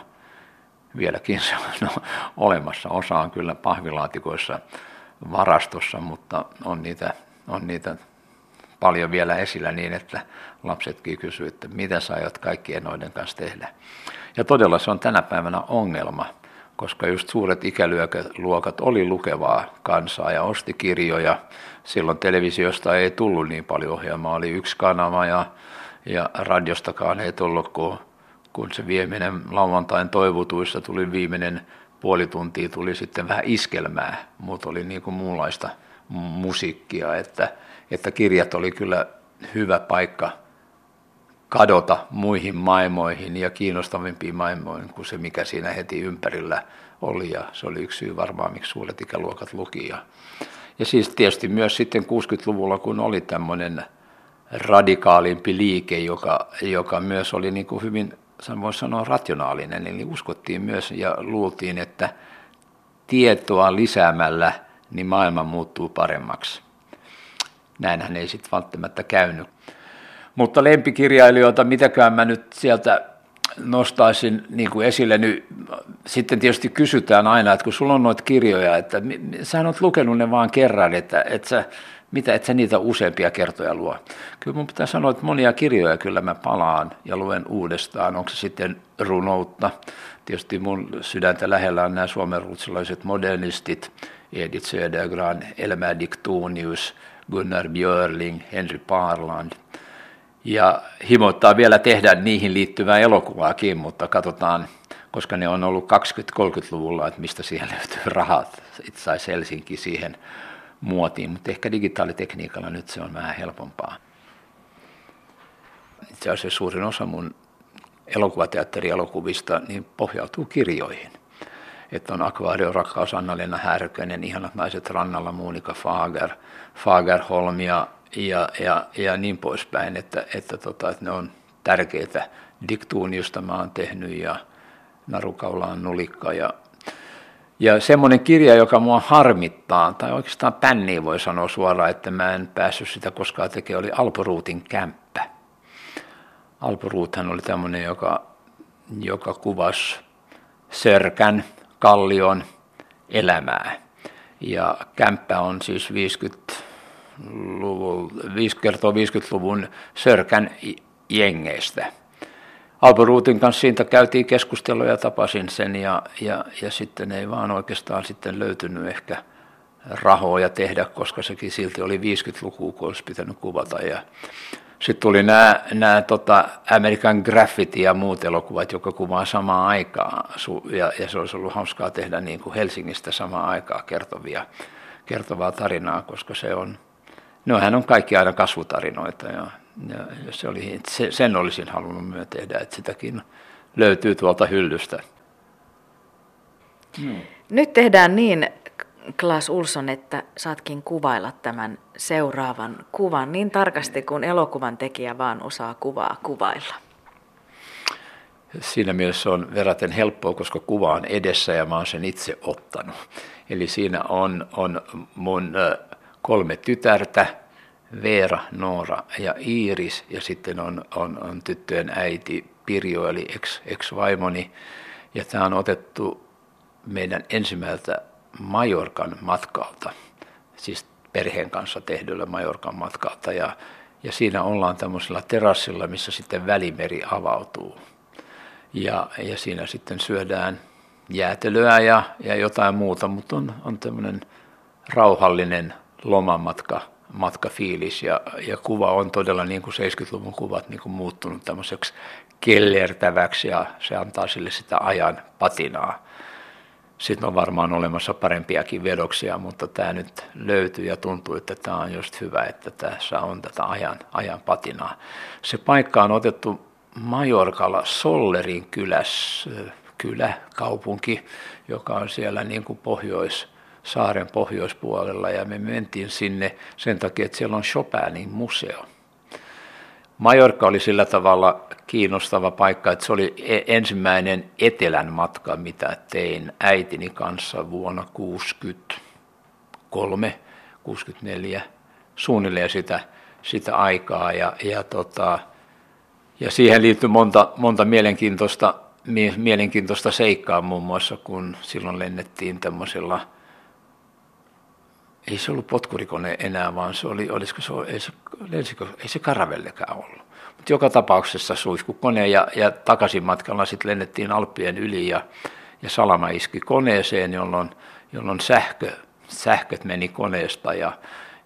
vieläkin se on <laughs> olemassa. Osa on kyllä pahvilaatikoissa varastossa, mutta on niitä, on niitä paljon vielä esillä niin, että lapsetkin kysyvät, että mitä sä aiot kaikkien noiden kanssa tehdä. Ja todella se on tänä päivänä ongelma, koska just suuret ikäluokat oli lukevaa kansaa ja osti kirjoja. Silloin televisiosta ei tullut niin paljon ohjelmaa, oli yksi kanava ja, ja radiostakaan ei tullut, kun, kun se viimeinen lauantain toivotuissa tuli viimeinen puoli tuntia, tuli sitten vähän iskelmää, mutta oli niin kuin muunlaista musiikkia, että, että kirjat oli kyllä hyvä paikka kadota muihin maailmoihin ja kiinnostavimpiin maailmoihin kuin se, mikä siinä heti ympärillä oli. Ja se oli yksi syy varmaan, miksi suuret ikäluokat luki. Ja, ja siis tietysti myös sitten 60-luvulla, kun oli tämmöinen radikaalimpi liike, joka, joka myös oli niin kuin hyvin, voisi sanoa, rationaalinen. Eli uskottiin myös ja luultiin, että tietoa lisäämällä niin maailma muuttuu paremmaksi. Näinhän ei sitten välttämättä käynyt. Mutta lempikirjailijoita, mitäkään mä nyt sieltä nostaisin niin kuin esille, niin sitten tietysti kysytään aina, että kun sulla on noita kirjoja, että sä oot lukenut ne vaan kerran, että, että sä, mitä, et sä niitä useampia kertoja luo. Kyllä mun pitää sanoa, että monia kirjoja kyllä mä palaan ja luen uudestaan, onko se sitten runoutta. Tietysti mun sydäntä lähellä on nämä suomenruotsalaiset modernistit, Edith Södergran, Elmer Diktonius, Gunnar Björling, Henry Parland – ja himoittaa vielä tehdä niihin liittyvää elokuvaakin, mutta katsotaan, koska ne on ollut 20-30-luvulla, että mistä siihen <laughs> löytyy rahat. Itse saisi Helsinki siihen muotiin, mutta ehkä digitaalitekniikalla nyt se on vähän helpompaa. Itse asiassa suurin osa mun elokuvateatterielokuvista niin pohjautuu kirjoihin. Että on Akvaario, Rakkaus, Anna-Leena Härkönen, Ihanat naiset rannalla, Muunika Fager, Fagerholm ja ja, ja, ja niin poispäin, että, että, tota, että ne on tärkeitä. Diktuun, josta mä oon tehnyt ja Narukaula on nulikka ja ja semmoinen kirja, joka mua harmittaa, tai oikeastaan pänniin voi sanoa suoraan, että mä en päässyt sitä koskaan tekemään, oli Alporuutin kämppä. Alporuuthan oli tämmöinen, joka, joka kuvasi Sörkän, Kallion elämää. Ja kämppä on siis 50 luvun, kertoo 50-luvun Sörkän jengeistä. Alboruutin kanssa siitä käytiin keskustelua ja tapasin sen ja, ja, ja sitten ei vaan oikeastaan sitten löytynyt ehkä rahoja tehdä, koska sekin silti oli 50-lukua, kun olisi pitänyt kuvata. Ja sitten tuli nämä, nämä tota American Graffiti ja muut elokuvat, jotka kuvaa samaan aikaan. Ja, ja se olisi ollut hauskaa tehdä niin kuin Helsingistä samaan aikaan kertovia, kertovaa tarinaa, koska se on, No hän on kaikki aina kasvutarinoita ja, ja se oli, se, sen olisin halunnut myös tehdä, että sitäkin löytyy tuolta hyllystä. Hmm. Nyt tehdään niin Klaas Ulsson, että saatkin kuvailla tämän seuraavan kuvan niin tarkasti kuin elokuvan tekijä vaan osaa kuvaa kuvailla. Siinä mielessä on verraten helppoa, koska kuva on edessä ja mä oon sen itse ottanut. Eli siinä on, on mun kolme tytärtä, Veera, Noora ja Iiris, ja sitten on, on, on tyttöjen äiti Pirjo, eli ex, ex-vaimoni. Ja tämä on otettu meidän ensimmäiseltä Majorkan matkalta, siis perheen kanssa tehdyllä Majorkan matkalta. Ja, ja siinä ollaan tämmöisellä terassilla, missä sitten välimeri avautuu. Ja, ja siinä sitten syödään jäätelöä ja, ja jotain muuta, mutta on, on tämmöinen rauhallinen lomamatka matka fiilis ja, ja kuva on todella niin kuin 70-luvun kuvat niin kuin muuttunut tämmöiseksi kellertäväksi ja se antaa sille sitä ajan patinaa. Sitten on varmaan olemassa parempiakin vedoksia, mutta tämä nyt löytyy ja tuntuu, että tämä on just hyvä, että tässä on tätä ajan, ajan patinaa. Se paikka on otettu Majorkalla Sollerin kylässä, kylä, kaupunki, joka on siellä niin kuin pohjois, saaren pohjoispuolella ja me mentiin sinne sen takia, että siellä on Chopinin museo. Majorka oli sillä tavalla kiinnostava paikka, että se oli e- ensimmäinen etelän matka, mitä tein äitini kanssa vuonna 1963, 64, suunnilleen sitä, sitä aikaa. Ja, ja, tota, ja siihen liittyy monta, monta mielenkiintoista, mielenkiintoista seikkaa, muun muassa kun silloin lennettiin tämmöisellä – ei se ollut potkurikone enää, vaan se oli, olisiko se, ei se, lensikö, ei se karavellekään ollut. Mutta joka tapauksessa suihkukone ja, ja takaisin matkalla sitten lennettiin Alppien yli ja, ja salama iski koneeseen, jolloin, jolloin sähkö, sähköt meni koneesta ja,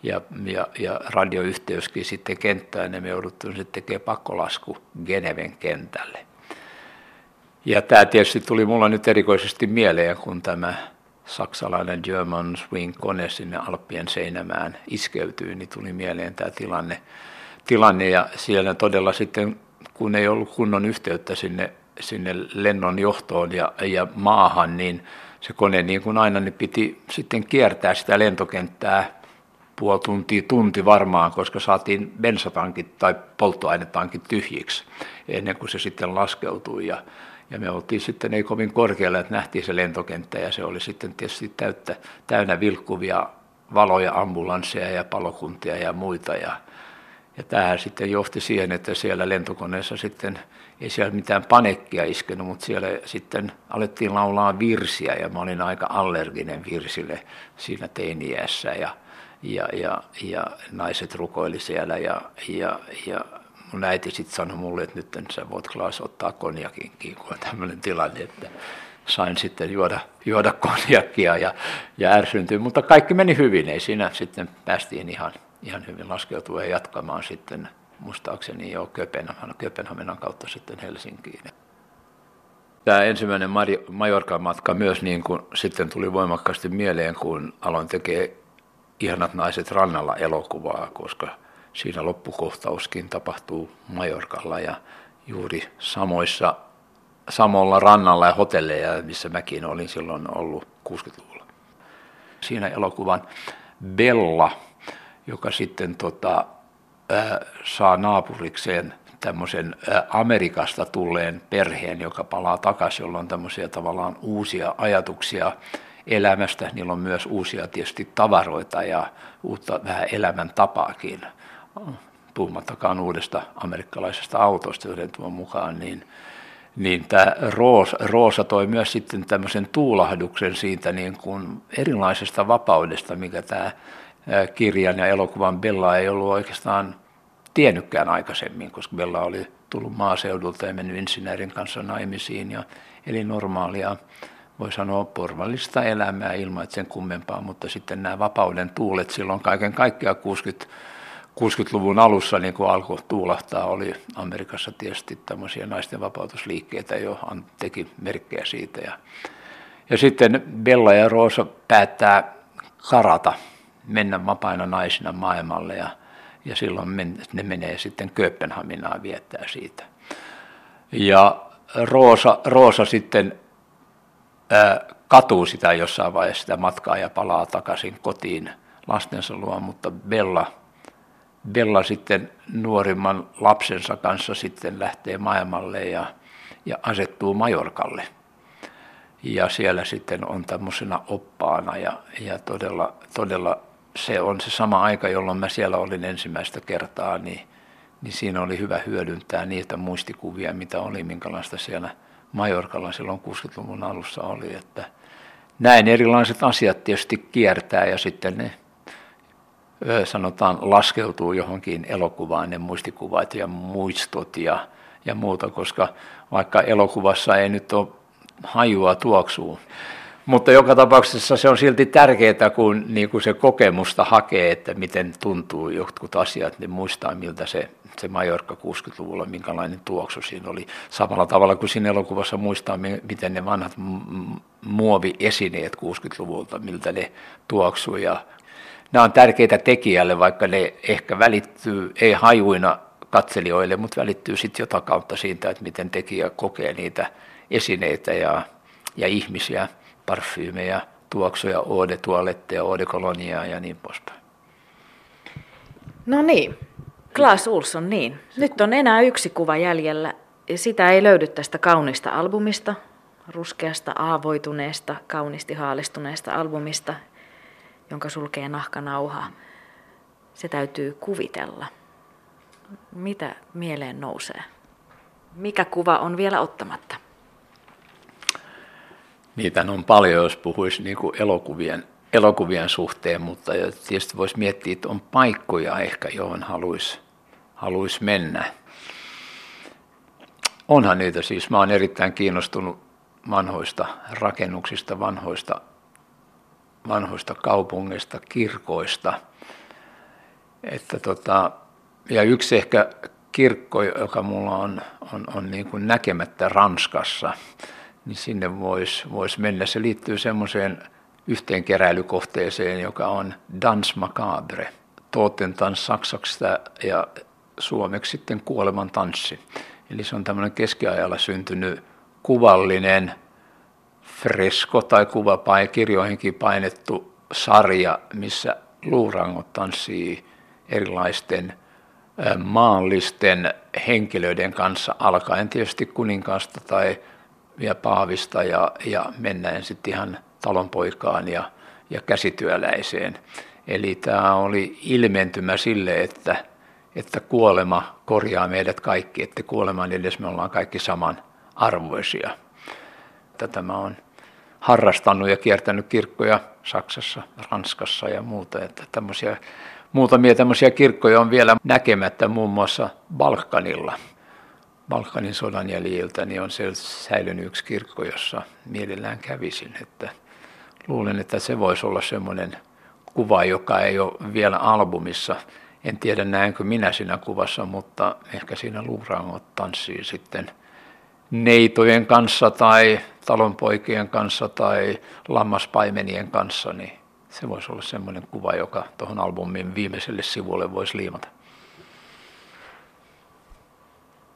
ja, ja, ja radioyhteyskin sitten kenttään ja me jouduttiin sitten tekemään pakkolasku Geneven kentälle. Ja tämä tietysti tuli mulla nyt erikoisesti mieleen, kun tämä saksalainen German Swing-kone sinne Alppien seinämään iskeytyy, niin tuli mieleen tämä tilanne. tilanne ja siellä todella sitten, kun ei ollut kunnon yhteyttä sinne, sinne lennon johtoon ja, ja maahan, niin se kone niin kuin aina niin piti sitten kiertää sitä lentokenttää puoli tuntia, tunti varmaan, koska saatiin bensatankit tai polttoainetankit tyhjiksi ennen kuin se sitten laskeutui. Ja, ja me oltiin sitten ei kovin korkealla, että nähtiin se lentokenttä ja se oli sitten tietysti täyttä, täynnä vilkkuvia valoja, ambulansseja ja palokuntia ja muita. Ja, ja tämähän sitten johti siihen, että siellä lentokoneessa sitten ei siellä mitään panekkia iskenyt, mutta siellä sitten alettiin laulaa virsiä ja mä olin aika allerginen virsille siinä teiniässä ja, ja, ja, ja naiset rukoili siellä ja, ja, ja mun äiti sitten sanoi mulle, että nyt sä voit Klaas ottaa konjakinkin, kun on tämmöinen tilanne, että sain sitten juoda, juoda konjakkia ja, ja ärsyntyä, mutta kaikki meni hyvin, ei siinä sitten päästiin ihan, ihan hyvin. Laskeutua ja jatkamaan sitten muistaakseni jo Köpenhaminan, Köpenhaminan kautta sitten Helsinkiin. Tämä ensimmäinen Majorkan matka myös niin kuin sitten tuli voimakkaasti mieleen, kun aloin tekemään Ihanat naiset rannalla elokuvaa, koska siinä loppukohtauskin tapahtuu Majorkalla ja juuri samoissa, samolla rannalla ja hotelleja, missä mäkin olin silloin ollut 60-luvulla. Siinä elokuvan Bella, joka sitten tota, ää, saa naapurikseen tämmöisen Amerikasta tulleen perheen, joka palaa takaisin, jolla on tämmöisiä tavallaan uusia ajatuksia elämästä. Niillä on myös uusia tietysti tavaroita ja uutta vähän elämäntapaakin puhumattakaan uudesta amerikkalaisesta autosta yhden tuon mukaan, niin, niin tämä Roosa, Roosa toi myös sitten tämmöisen tuulahduksen siitä niin kuin erilaisesta vapaudesta, mikä tämä kirjan ja elokuvan Bella ei ollut oikeastaan tiennytkään aikaisemmin, koska Bella oli tullut maaseudulta ja mennyt insinöörin kanssa naimisiin ja eli normaalia, voi sanoa porvallista elämää ilman, että sen kummempaa, mutta sitten nämä vapauden tuulet silloin kaiken kaikkiaan 60 60-luvun alussa niin kun alkoi tuulahtaa, oli Amerikassa tietysti tämmöisiä naisten vapautusliikkeitä jo teki merkkejä siitä. Ja, ja sitten Bella ja Roosa päättää karata, mennä vapaina naisina maailmalle ja, ja silloin men, ne menee sitten Kööpenhaminaan viettää siitä. Ja Roosa, Roosa sitten ää, katuu sitä jossain vaiheessa sitä matkaa ja palaa takaisin kotiin lastensa luo, mutta Bella, Bella sitten nuorimman lapsensa kanssa sitten lähtee maailmalle ja, ja asettuu Majorkalle. Ja siellä sitten on tämmöisenä oppaana ja, ja todella, todella se on se sama aika, jolloin mä siellä olin ensimmäistä kertaa, niin, niin siinä oli hyvä hyödyntää niitä muistikuvia, mitä oli, minkälaista siellä Majorkalla silloin 60-luvun alussa oli. Että näin erilaiset asiat tietysti kiertää ja sitten ne sanotaan laskeutuu johonkin elokuvaan, ne muistikuvat ja muistot ja, ja muuta, koska vaikka elokuvassa ei nyt ole hajua tuoksuu, mutta joka tapauksessa se on silti tärkeää, kun niin kuin se kokemusta hakee, että miten tuntuu jotkut asiat, niin muistaa miltä se, se Majorka 60-luvulla, minkälainen tuoksu siinä oli. Samalla tavalla kuin siinä elokuvassa muistaa, miten ne vanhat muoviesineet 60-luvulta, miltä ne tuoksuu. Ja nämä on tärkeitä tekijälle, vaikka ne ehkä välittyy, ei hajuina katselijoille, mutta välittyy sitten jotain kautta siitä, että miten tekijä kokee niitä esineitä ja, ja ihmisiä parfyymejä, tuoksuja, ode tualetteja, eau kolonia ja niin poispäin. No niin, Klaas Ulsson, niin. Nyt on enää yksi kuva jäljellä. Sitä ei löydy tästä kaunista albumista, ruskeasta, aavoituneesta, kaunisti haalistuneesta albumista, jonka sulkee nahkanauha. Se täytyy kuvitella. Mitä mieleen nousee? Mikä kuva on vielä ottamatta? Niitä on paljon, jos puhuisi niin kuin elokuvien, elokuvien suhteen, mutta tietysti voisi miettiä, että on paikkoja ehkä, johon haluaisi haluais mennä. Onhan niitä siis, mä olen erittäin kiinnostunut vanhoista rakennuksista, vanhoista, vanhoista kaupungeista, kirkoista. Että tota, ja yksi ehkä kirkko, joka mulla on, on, on niin kuin näkemättä Ranskassa, niin sinne voisi vois mennä. Se liittyy semmoiseen yhteenkeräilykohteeseen, joka on Dans Macabre. Totentans saksaksi ja suomeksi sitten kuoleman tanssi. Eli se on tämmöinen keskiajalla syntynyt kuvallinen fresko tai kuvapai, kirjoihinkin painettu sarja, missä luurangot tanssii erilaisten maallisten henkilöiden kanssa, alkaen tietysti kuninkaasta tai ja paavista ja, ja mennään sitten ihan talonpoikaan ja, ja käsityöläiseen. Eli tämä oli ilmentymä sille, että, että kuolema korjaa meidät kaikki, että kuoleman edes me ollaan kaikki saman arvoisia. Tätä mä olen harrastanut ja kiertänyt kirkkoja Saksassa, Ranskassa ja muuta. Että tämmöisiä, muutamia tämmöisiä kirkkoja on vielä näkemättä muun muassa Balkanilla. Balkanin sodan jäljiltä, niin on se säilynyt yksi kirkko, jossa mielellään kävisin. Että luulen, että se voisi olla semmoinen kuva, joka ei ole vielä albumissa. En tiedä näenkö minä siinä kuvassa, mutta ehkä siinä luurangot tanssii sitten neitojen kanssa tai talonpoikien kanssa tai lammaspaimenien kanssa, niin se voisi olla semmoinen kuva, joka tuohon albumin viimeiselle sivulle voisi liimata.